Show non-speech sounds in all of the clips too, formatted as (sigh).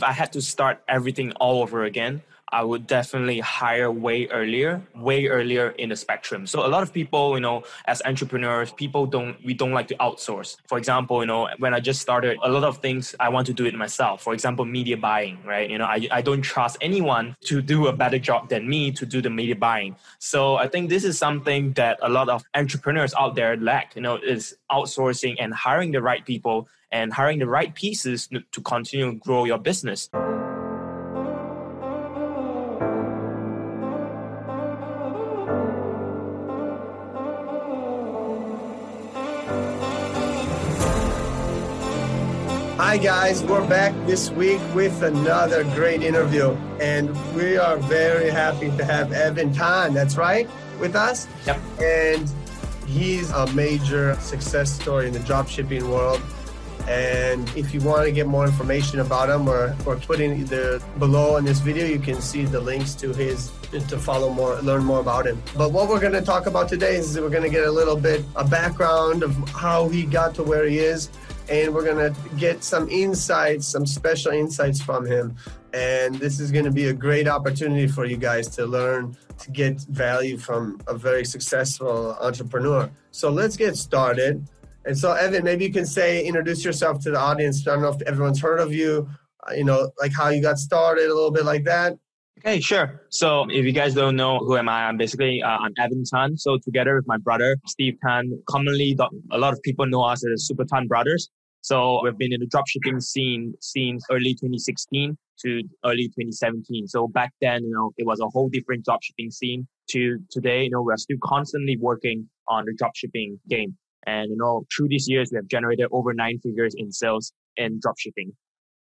If I had to start everything all over again, I would definitely hire way earlier, way earlier in the spectrum. So a lot of people, you know, as entrepreneurs, people don't we don't like to outsource. For example, you know, when I just started, a lot of things I want to do it myself. For example, media buying, right? You know, I, I don't trust anyone to do a better job than me to do the media buying. So I think this is something that a lot of entrepreneurs out there lack, you know, is outsourcing and hiring the right people and hiring the right pieces to continue to grow your business. Hi, guys. We're back this week with another great interview. And we are very happy to have Evan Tan, that's right, with us. Yep. And he's a major success story in the dropshipping world. And if you want to get more information about him or, or putting the below in this video, you can see the links to his to follow more, learn more about him. But what we're going to talk about today is we're going to get a little bit a background of how he got to where he is and we're going to get some insights, some special insights from him. And this is going to be a great opportunity for you guys to learn, to get value from a very successful entrepreneur. So let's get started. And so, Evan, maybe you can say, introduce yourself to the audience. I don't know if everyone's heard of you, uh, you know, like how you got started, a little bit like that. Okay, sure. So if you guys don't know who am I, I'm basically uh, I'm Evan Tan. So together with my brother Steve Tan, commonly a lot of people know us as Super Tan Brothers. So we've been in the dropshipping scene since early 2016 to early 2017. So back then, you know, it was a whole different dropshipping scene to today, you know, we're still constantly working on the dropshipping game. And, you know, through these years, we have generated over nine figures in sales in dropshipping.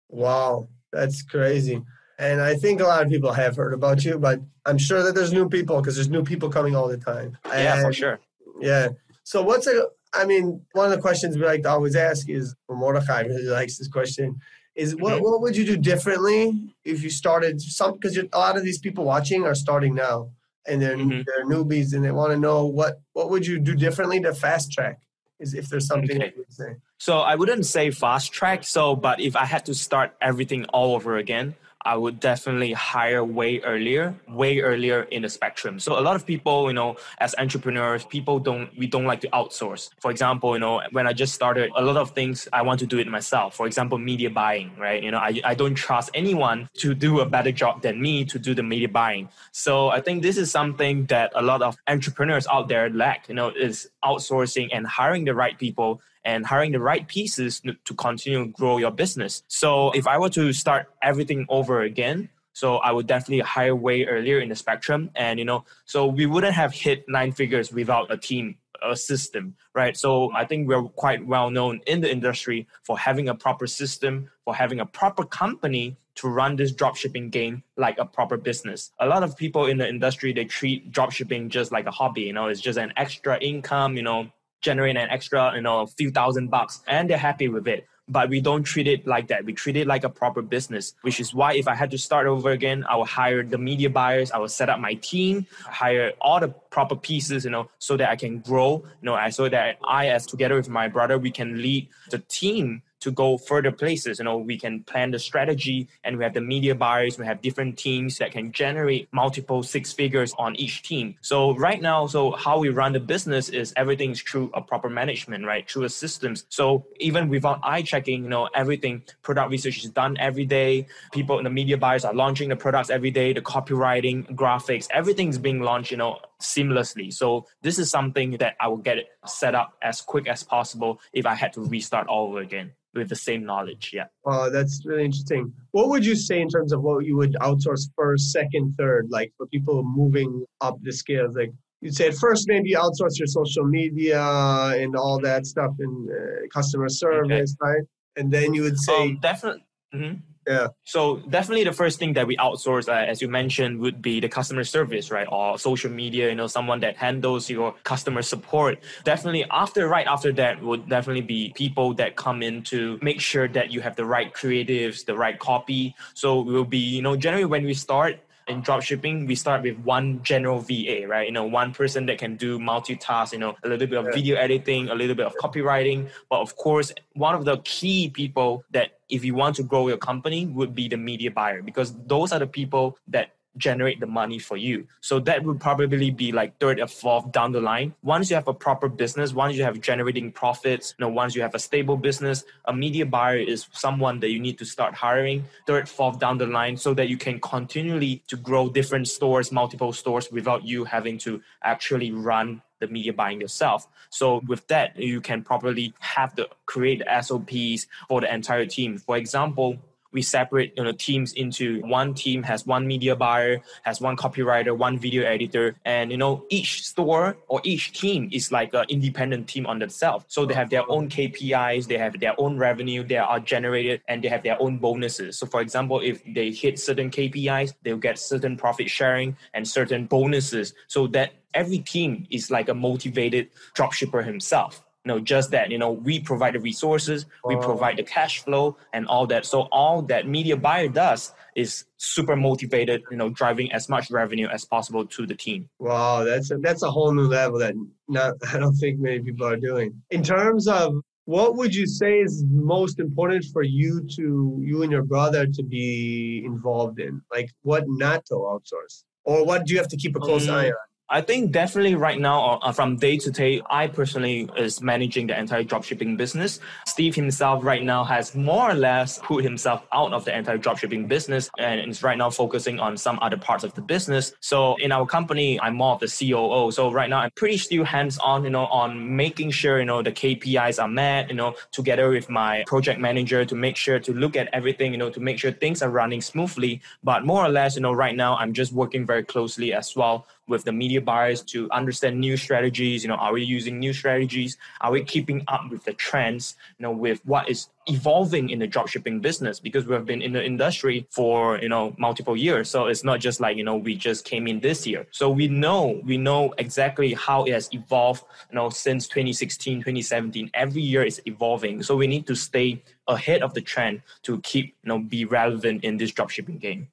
Wow. That's crazy. And I think a lot of people have heard about you, but I'm sure that there's new people because there's new people coming all the time. Yeah, for sure. Yeah. So what's a I mean, one of the questions we like to always ask is, for Mordecai really likes this question, is what, mm-hmm. what would you do differently if you started some, because a lot of these people watching are starting now and they're, mm-hmm. they're newbies and they want to know what, what would you do differently to fast track? Is if there's something okay. you would say. So I wouldn't say fast track. So, but if I had to start everything all over again, I would definitely hire way earlier, way earlier in the spectrum. So a lot of people, you know, as entrepreneurs, people don't we don't like to outsource. For example, you know, when I just started, a lot of things I want to do it myself. For example, media buying, right? You know, I, I don't trust anyone to do a better job than me to do the media buying. So I think this is something that a lot of entrepreneurs out there lack, you know, is outsourcing and hiring the right people and hiring the right pieces to continue to grow your business. So if I were to start everything over again, so I would definitely hire way earlier in the spectrum. And you know, so we wouldn't have hit nine figures without a team, a system, right? So I think we're quite well known in the industry for having a proper system, for having a proper company to run this dropshipping game like a proper business. A lot of people in the industry they treat dropshipping just like a hobby, you know, it's just an extra income, you know, generate an extra, you know, a few thousand bucks and they're happy with it. But we don't treat it like that. We treat it like a proper business, which is why if I had to start over again, I will hire the media buyers, I will set up my team, hire all the proper pieces, you know, so that I can grow, you know, I so that I, as together with my brother, we can lead the team to go further places. You know, we can plan the strategy and we have the media buyers, we have different teams that can generate multiple six figures on each team. So right now, so how we run the business is everything's through a proper management, right? Through a systems. So even without eye checking, you know, everything product research is done every day. People in the media buyers are launching the products every day, the copywriting, graphics, everything's being launched, you know, seamlessly. So this is something that I will get set up as quick as possible if I had to restart all over again with the same knowledge. Yeah. Oh, that's really interesting. What would you say in terms of what you would outsource first, second, third, like for people moving up the scales? Like you'd say at first maybe outsource your social media and all that stuff and uh, customer service, okay. right? And then you would say um, definitely. Mm-hmm. Yeah. So definitely the first thing that we outsource, uh, as you mentioned, would be the customer service, right? Or social media, you know, someone that handles your customer support. Definitely after, right after that would definitely be people that come in to make sure that you have the right creatives, the right copy. So we will be, you know, generally when we start, in dropshipping, we start with one general VA, right? You know, one person that can do multitask, you know, a little bit of yeah. video editing, a little bit of copywriting. But of course, one of the key people that if you want to grow your company would be the media buyer because those are the people that generate the money for you. So that would probably be like third or fourth down the line. Once you have a proper business, once you have generating profits, you know, once you have a stable business, a media buyer is someone that you need to start hiring third, fourth down the line so that you can continually to grow different stores, multiple stores without you having to actually run the media buying yourself. So with that, you can properly have the create SOPs for the entire team. For example, we separate you know teams into one team has one media buyer has one copywriter one video editor and you know each store or each team is like an independent team on themselves. So they have their own kpis they have their own revenue they are generated and they have their own bonuses. So for example if they hit certain kpis they'll get certain profit sharing and certain bonuses. So that every team is like a motivated dropshipper himself no, just that. You know, we provide the resources, we provide the cash flow and all that. So all that media buyer does is super motivated, you know, driving as much revenue as possible to the team. Wow, that's a, that's a whole new level that not (laughs) I don't think many people are doing. In terms of what would you say is most important for you to you and your brother to be involved in? Like what not to outsource? Or what do you have to keep a close um, eye on? I think definitely right now, uh, from day to day, I personally is managing the entire dropshipping business. Steve himself right now has more or less put himself out of the entire dropshipping business and is right now focusing on some other parts of the business. So in our company, I'm more of the COO. So right now, I'm pretty still hands on, you know, on making sure you know the KPIs are met, you know, together with my project manager to make sure to look at everything, you know, to make sure things are running smoothly. But more or less, you know, right now, I'm just working very closely as well with the media buyers to understand new strategies. You know, are we using new strategies? Are we keeping up with the trends? You know, with what is evolving in the dropshipping business because we have been in the industry for you know multiple years. So it's not just like you know we just came in this year. So we know we know exactly how it has evolved. You know, since 2016, 2017, every year is evolving. So we need to stay ahead of the trend to keep you know be relevant in this dropshipping game.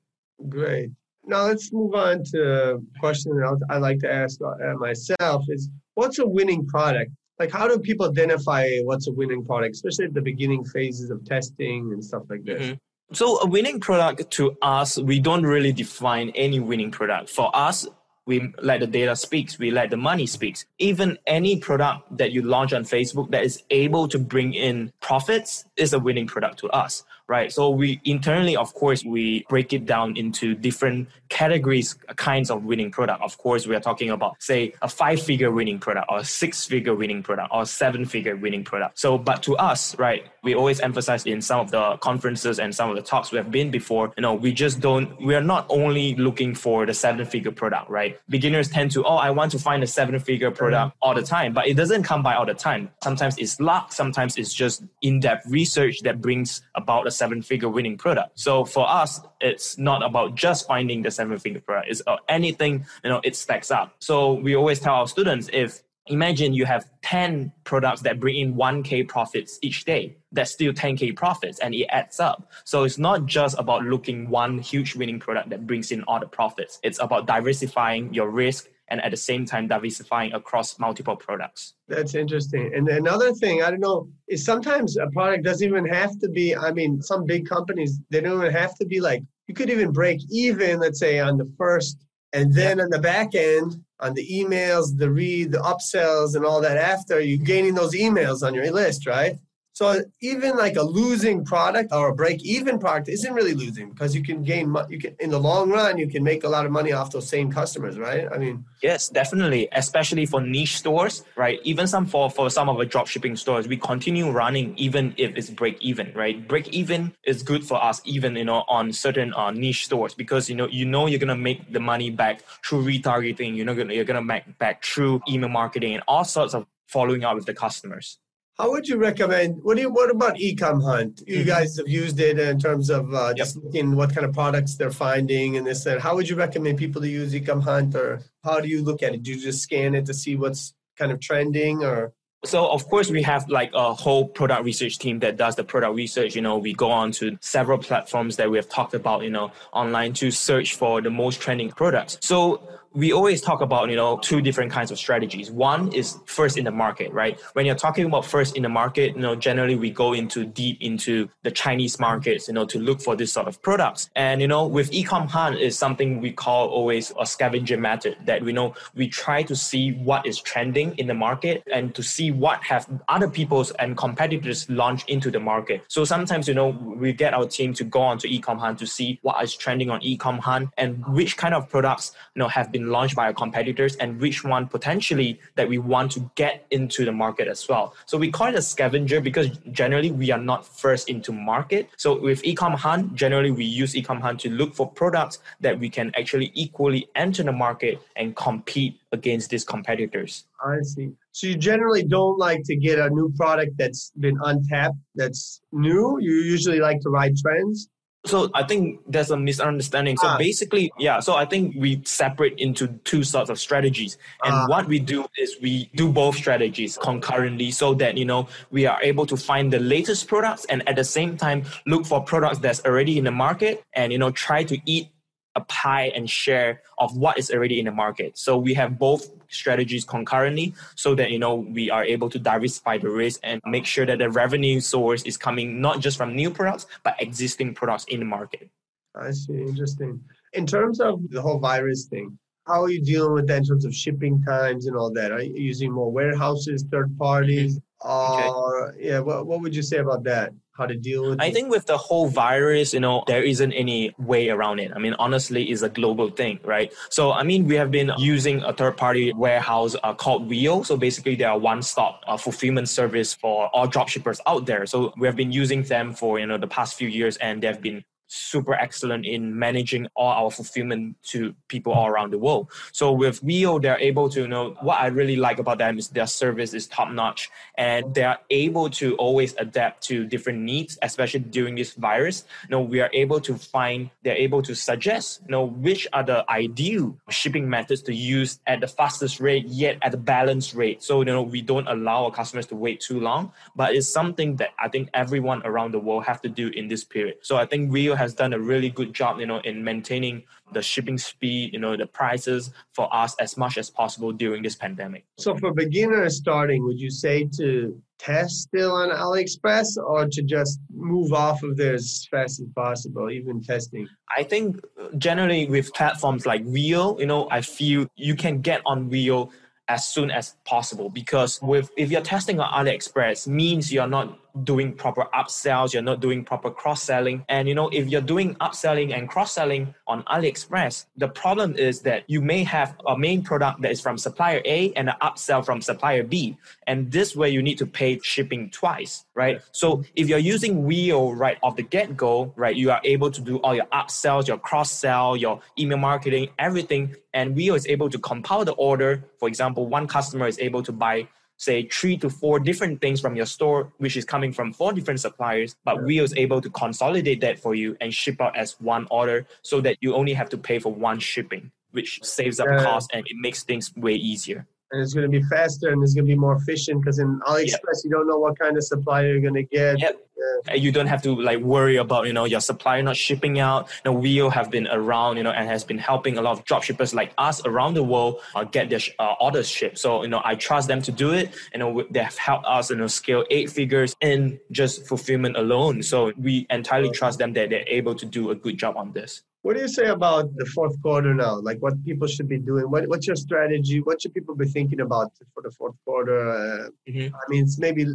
Great. Now let's move on to a question that I like to ask uh, myself is what's a winning product? Like how do people identify what's a winning product, especially at the beginning phases of testing and stuff like this? Mm-hmm. So a winning product to us, we don't really define any winning product. For us, we let the data speaks, we let the money speaks. Even any product that you launch on Facebook that is able to bring in profits is a winning product to us right? So we internally, of course, we break it down into different categories, kinds of winning product. Of course, we are talking about, say, a five-figure winning product or a six-figure winning product or seven-figure winning product. So, but to us, right, we always emphasize in some of the conferences and some of the talks we have been before, you know, we just don't, we are not only looking for the seven-figure product, right? Beginners tend to, oh, I want to find a seven-figure product mm-hmm. all the time, but it doesn't come by all the time. Sometimes it's luck, sometimes it's just in-depth research that brings about a seven figure winning product. So for us, it's not about just finding the seven figure product. It's uh, anything, you know, it stacks up. So we always tell our students if imagine you have 10 products that bring in 1k profits each day that's still 10k profits and it adds up so it's not just about looking one huge winning product that brings in all the profits it's about diversifying your risk and at the same time diversifying across multiple products. That's interesting. And another thing, I don't know, is sometimes a product doesn't even have to be, I mean, some big companies, they don't even have to be like, you could even break even, let's say, on the first, and then yeah. on the back end, on the emails, the read, the upsells, and all that after, you're gaining those emails on your list, right? So even like a losing product or a break-even product isn't really losing because you can gain you can in the long run you can make a lot of money off those same customers, right? I mean, yes, definitely, especially for niche stores, right? Even some for for some of the drop shipping stores, we continue running even if it's break-even, right? Break-even is good for us even you know on certain uh, niche stores because you know you know you're gonna make the money back through retargeting, not gonna you're gonna make back through email marketing and all sorts of following up with the customers. How would you recommend? What do you? What about Ecom Hunt? You mm-hmm. guys have used it in terms of uh, just yep. looking what kind of products they're finding and this and. How would you recommend people to use Ecom Hunt, or how do you look at it? Do you just scan it to see what's kind of trending, or So of course we have like a whole product research team that does the product research. You know, we go on to several platforms that we have talked about, you know, online to search for the most trending products. So we always talk about you know two different kinds of strategies. One is first in the market right? When you're talking about first in the market you know generally we go into deep into the chinese markets you know to look for this sort of products. And you know with ecom hunt is something we call always a scavenger method that we know we try to see what is trending in the market and to see what have other people's and competitors launched into the market. So sometimes you know we get our team to go on to ecom hunt to see what is trending on ecom hunt and which kind of products you know have been been launched by our competitors and which one potentially that we want to get into the market as well. So we call it a scavenger because generally we are not first into market. So with Ecom Hunt, generally we use Ecom Hunt to look for products that we can actually equally enter the market and compete against these competitors. I see. So you generally don't like to get a new product that's been untapped, that's new. You usually like to ride trends. So I think there's a misunderstanding. So ah. basically, yeah. So I think we separate into two sorts of strategies, and ah. what we do is we do both strategies concurrently, so that you know we are able to find the latest products, and at the same time look for products that's already in the market, and you know try to eat a pie and share of what is already in the market. So we have both strategies concurrently so that you know we are able to diversify the risk and make sure that the revenue source is coming not just from new products but existing products in the market. I see. Interesting. In terms of the whole virus thing, how are you dealing with that in terms of shipping times and all that? Are you using more warehouses, third parties? Mm-hmm. Or okay. yeah, what, what would you say about that? How to deal with I it? think with the whole virus, you know, there isn't any way around it. I mean, honestly, it's a global thing, right? So, I mean, we have been using a third party warehouse uh, called Wheel. So basically, they are one stop uh, fulfillment service for all dropshippers out there. So we have been using them for, you know, the past few years and they've been super excellent in managing all our fulfillment to people all around the world. So with Wheel, they're able to you know what I really like about them is their service is top notch and they are able to always adapt to different needs, especially during this virus. You know, we are able to find they're able to suggest you know which are the ideal shipping methods to use at the fastest rate yet at the balanced rate. So you know we don't allow our customers to wait too long, but it's something that I think everyone around the world have to do in this period. So I think Wheel has done a really good job, you know, in maintaining the shipping speed, you know, the prices for us as much as possible during this pandemic. So for beginners starting, would you say to test still on AliExpress or to just move off of there as fast as possible, even testing? I think generally with platforms like Wheel, you know, I feel you can get on Wheel as soon as possible because with if you're testing on AliExpress means you're not doing proper upsells, you're not doing proper cross selling. And you know, if you're doing upselling and cross selling on AliExpress, the problem is that you may have a main product that is from supplier A and an upsell from supplier B. And this way you need to pay shipping twice, right? So if you're using Wheel right off the get go, right, you are able to do all your upsells, your cross sell, your email marketing, everything. And Wheel is able to compile the order. For example, one customer is able to buy say three to four different things from your store, which is coming from four different suppliers, but yeah. Wheel is able to consolidate that for you and ship out as one order so that you only have to pay for one shipping, which saves up yeah. cost and it makes things way easier and it's going to be faster and it's going to be more efficient because in AliExpress yep. you don't know what kind of supplier you're going to get. Yep. Yeah. You don't have to like worry about you know your supplier not shipping out. Know, Wheel have been around you know and has been helping a lot of drop shippers like us around the world uh, get their uh, orders shipped. So you know I trust them to do it. You know they have helped us you know scale eight figures in just fulfillment alone. So we entirely trust them that they're able to do a good job on this. What do you say about the fourth quarter now? Like what people should be doing? What, what's your strategy? What should people be thinking about for the fourth quarter? Uh, mm-hmm. I mean, it's maybe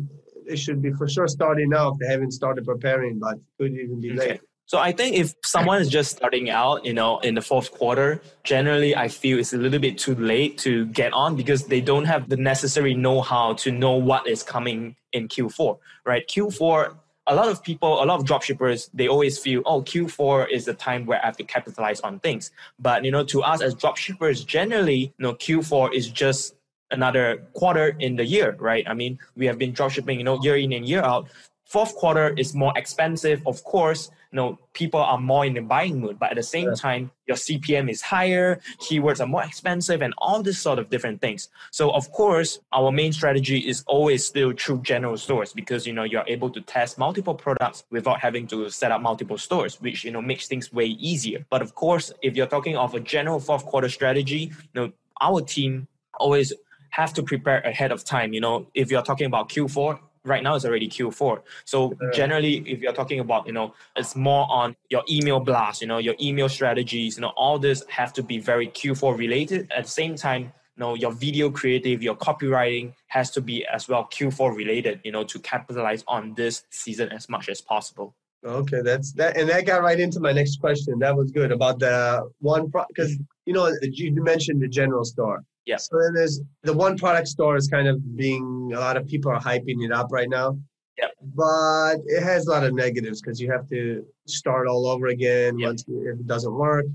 it should be for sure starting now if they haven't started preparing, but could even be okay. late. So I think if someone is just starting out, you know, in the fourth quarter, generally I feel it's a little bit too late to get on because they don't have the necessary know-how to know what is coming in Q4, right? Q4 a lot of people, a lot of dropshippers, they always feel, oh, Q4 is the time where I have to capitalize on things. But you know, to us as dropshippers, generally, you know, Q4 is just another quarter in the year, right? I mean, we have been dropshipping, you know, year in and year out. Fourth quarter is more expensive. Of course, you know, people are more in the buying mood, but at the same yeah. time, your CPM is higher, keywords are more expensive, and all this sort of different things. So of course, our main strategy is always still through general stores because you know you're able to test multiple products without having to set up multiple stores, which you know makes things way easier. But of course, if you're talking of a general fourth quarter strategy, you know, our team always have to prepare ahead of time. You know, if you're talking about Q4, right now it's already Q4. So generally, if you're talking about, you know, it's more on your email blast, you know, your email strategies, you know, all this have to be very Q4 related. At the same time, you know, your video creative, your copywriting has to be as well Q4 related, you know, to capitalize on this season as much as possible. Okay, that's that, and that got right into my next question. That was good about the one because you know you mentioned the general store. Yeah. So then there's the one product store is kind of being a lot of people are hyping it up right now. Yeah. But it has a lot of negatives because you have to start all over again once if it doesn't work.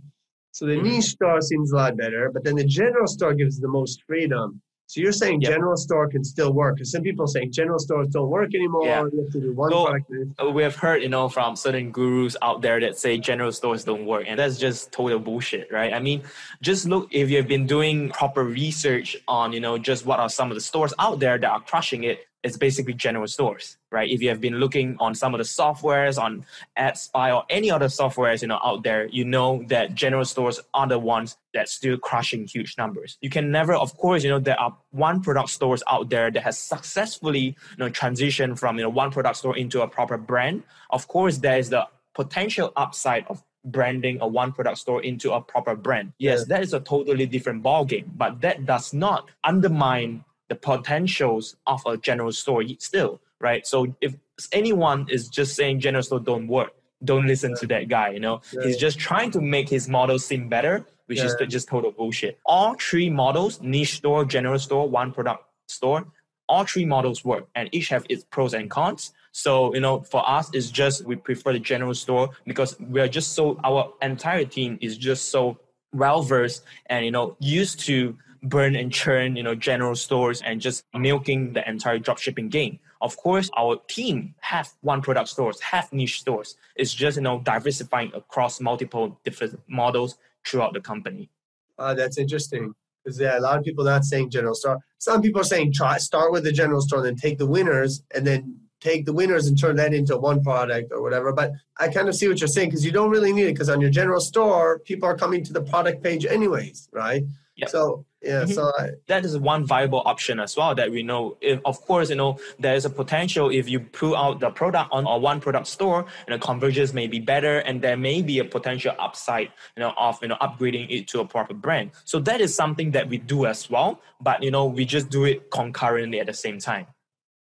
So the mm-hmm. niche store seems a lot better, but then the general store gives the most freedom. So you're saying yep. general store can still work? Because some people are saying general stores don't work anymore. Yeah. You have to do one so, product. We have heard, you know, from certain gurus out there that say general stores don't work, and that's just total bullshit, right? I mean, just look if you've been doing proper research on, you know, just what are some of the stores out there that are crushing it it's basically general stores, right? If you have been looking on some of the softwares on AdSpy or any other softwares you know out there, you know that general stores are the ones that still crushing huge numbers. You can never, of course, you know there are one product stores out there that has successfully you know transitioned from you know one product store into a proper brand. Of course, there is the potential upside of branding a one product store into a proper brand. Yes, that is a totally different ballgame, but that does not undermine the potentials of a general store still, right? So if anyone is just saying general store don't work, don't listen yeah. to that guy. You know, yeah. he's just trying to make his model seem better, which yeah. is just total bullshit. All three models, niche store, general store, one product store, all three models work, and each have its pros and cons. So you know, for us, it's just we prefer the general store because we are just so our entire team is just so well versed and you know used to burn and churn, you know, general stores and just milking the entire dropshipping game. Of course, our team have one product stores, have niche stores. It's just, you know, diversifying across multiple different models throughout the company. Uh, that's interesting. Because yeah, a lot of people not saying general store. Some people are saying try start with the general store, then take the winners, and then take the winners and turn that into one product or whatever. But I kind of see what you're saying because you don't really need it because on your general store, people are coming to the product page anyways, right? Yep. So yeah, mm-hmm. so I, that is one viable option as well that we know. If, of course, you know there is a potential if you pull out the product on a one product store, and the conversions may be better, and there may be a potential upside, you know, of you know upgrading it to a proper brand. So that is something that we do as well, but you know we just do it concurrently at the same time.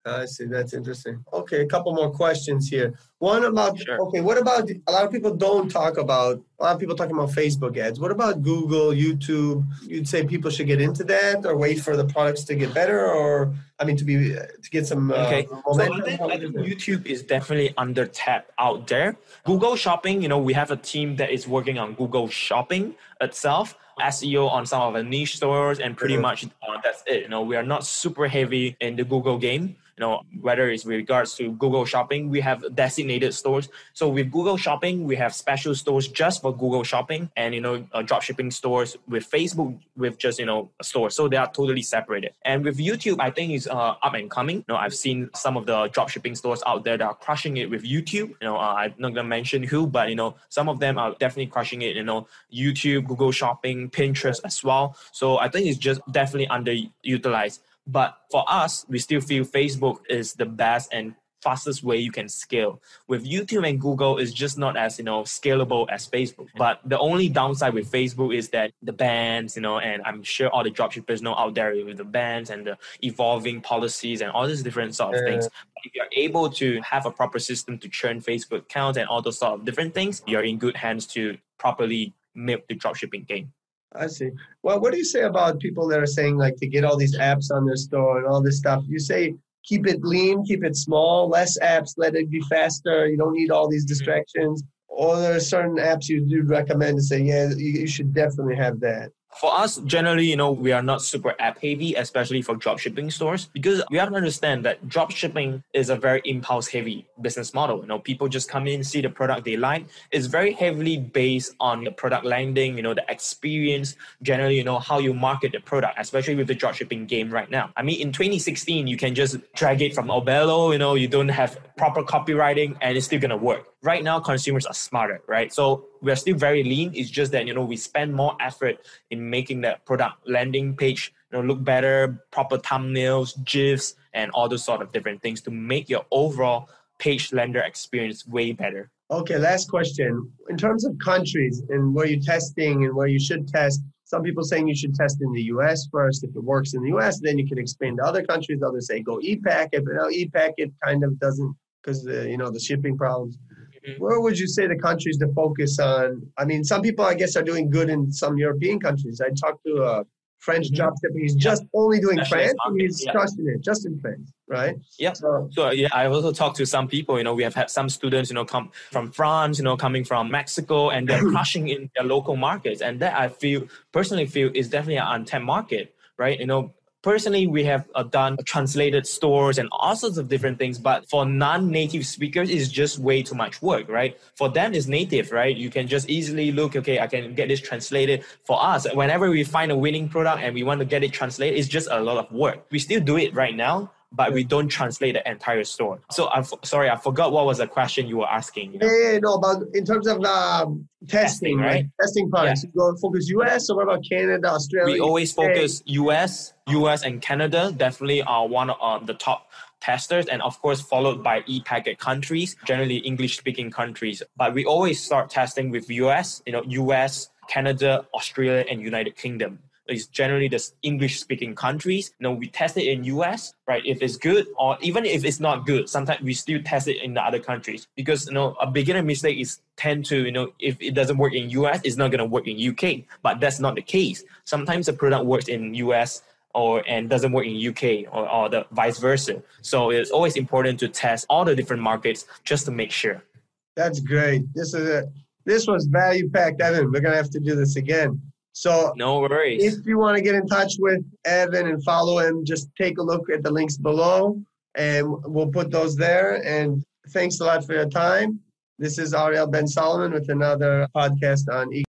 I see. That's interesting. Okay, a couple more questions here. One about sure. okay, what about a lot of people don't talk about a lot of people talking about Facebook ads. What about Google, YouTube? You'd say people should get into that or wait for the products to get better or I mean to be to get some uh, okay. So I think, I think YouTube is definitely under tap out there. Google Shopping, you know, we have a team that is working on Google Shopping itself. SEO on some of the niche stores, and pretty much uh, that's it. You know, we are not super heavy in the Google game you know whether it's with regards to google shopping we have designated stores. So with google shopping we have special stores just for google shopping and you know uh, drop shipping stores with facebook with just you know a store. So they are totally separated. And with youtube i think it's uh, up and coming. You know i've seen some of the drop shipping stores out there that are crushing it with youtube. You know uh, i'm not gonna mention who but you know some of them are definitely crushing it. You know youtube google shopping pinterest as well so i think it's just definitely underutilized but for us, we still feel Facebook is the best and fastest way you can scale. With YouTube and Google, it's just not as you know scalable as Facebook. Mm-hmm. But the only downside with Facebook is that the bans, you know, and I'm sure all the dropshippers know out there with the bans and the evolving policies and all these different sort of yeah. things. If you're able to have a proper system to churn Facebook accounts and all those sort of different things, you're in good hands to properly milk the dropshipping game. I see. Well, what do you say about people that are saying like to get all these apps on their store and all this stuff? You say keep it lean, keep it small, less apps, let it be faster. You don't need all these mm-hmm. distractions. Or there are certain apps you do recommend to say, yeah, you, you should definitely have that. For us, generally, you know, we are not super app heavy, especially for drop shipping stores, because we have to understand that drop shipping is a very impulse heavy business model. You know, people just come in, see the product they like. It's very heavily based on the product landing, you know, the experience, generally, you know, how you market the product, especially with the drop shipping game right now. I mean, in 2016, you can just drag it from Oberlo, you know, you don't have proper copywriting and it's still gonna work. Right now, consumers are smarter, right? So we're still very lean. It's just that, you know, we spend more effort in making that product landing page, you know, look better, proper thumbnails, GIFs, and all those sort of different things to make your overall page lender experience way better. Okay, last question. In terms of countries and where you're testing and where you should test, some people saying you should test in the US first. If it works in the US, then you can expand to other countries. Others say go e-pack. If you know, e-pack, it kind of doesn't because you know the shipping problems. Mm-hmm. Where would you say the countries to focus on? I mean, some people I guess are doing good in some European countries. I talked to a French mm-hmm. drop shipper. He's just only doing France. And he's yeah. crushing it just in France, right? Yeah. So, so yeah, I also talked to some people. You know, we have had some students, you know, come from France, you know, coming from Mexico, and they're (clears throat) crushing in their local markets. And that I feel personally feel is definitely an untapped market, right? You know, personally we have uh, done translated stores and all sorts of different things but for non-native speakers it's just way too much work right? For them it's native right? You can just easily look okay i can get this translated for us. Whenever we find a winning product and we want to get it translated it's just a lot of work. We still do it right now but we don't translate the entire store. So I'm sorry, I forgot what was the question you were asking. You know? Yeah, yeah, no, but in terms of um, testing, testing, right? Testing products, yeah. you go focus US or what about Canada, Australia? We always focus US, US and Canada definitely are one of the top testers and of course followed by e-packet countries, generally English speaking countries. But we always start testing with US, you know, US, Canada, Australia and United Kingdom is generally the English speaking countries. You know, we test it in US, right? If it's good or even if it's not good, sometimes we still test it in the other countries because you know a beginner mistake is tend to you know if it doesn't work in US, it's not gonna work in UK. But that's not the case. Sometimes the product works in US or and doesn't work in UK or, or the vice versa. So it's always important to test all the different markets just to make sure. That's great. This is a this was value packed, Evan. We're gonna have to do this again. So no worries. If you want to get in touch with Evan and follow him, just take a look at the links below and we'll put those there. And thanks a lot for your time. This is Ariel Ben Solomon with another podcast on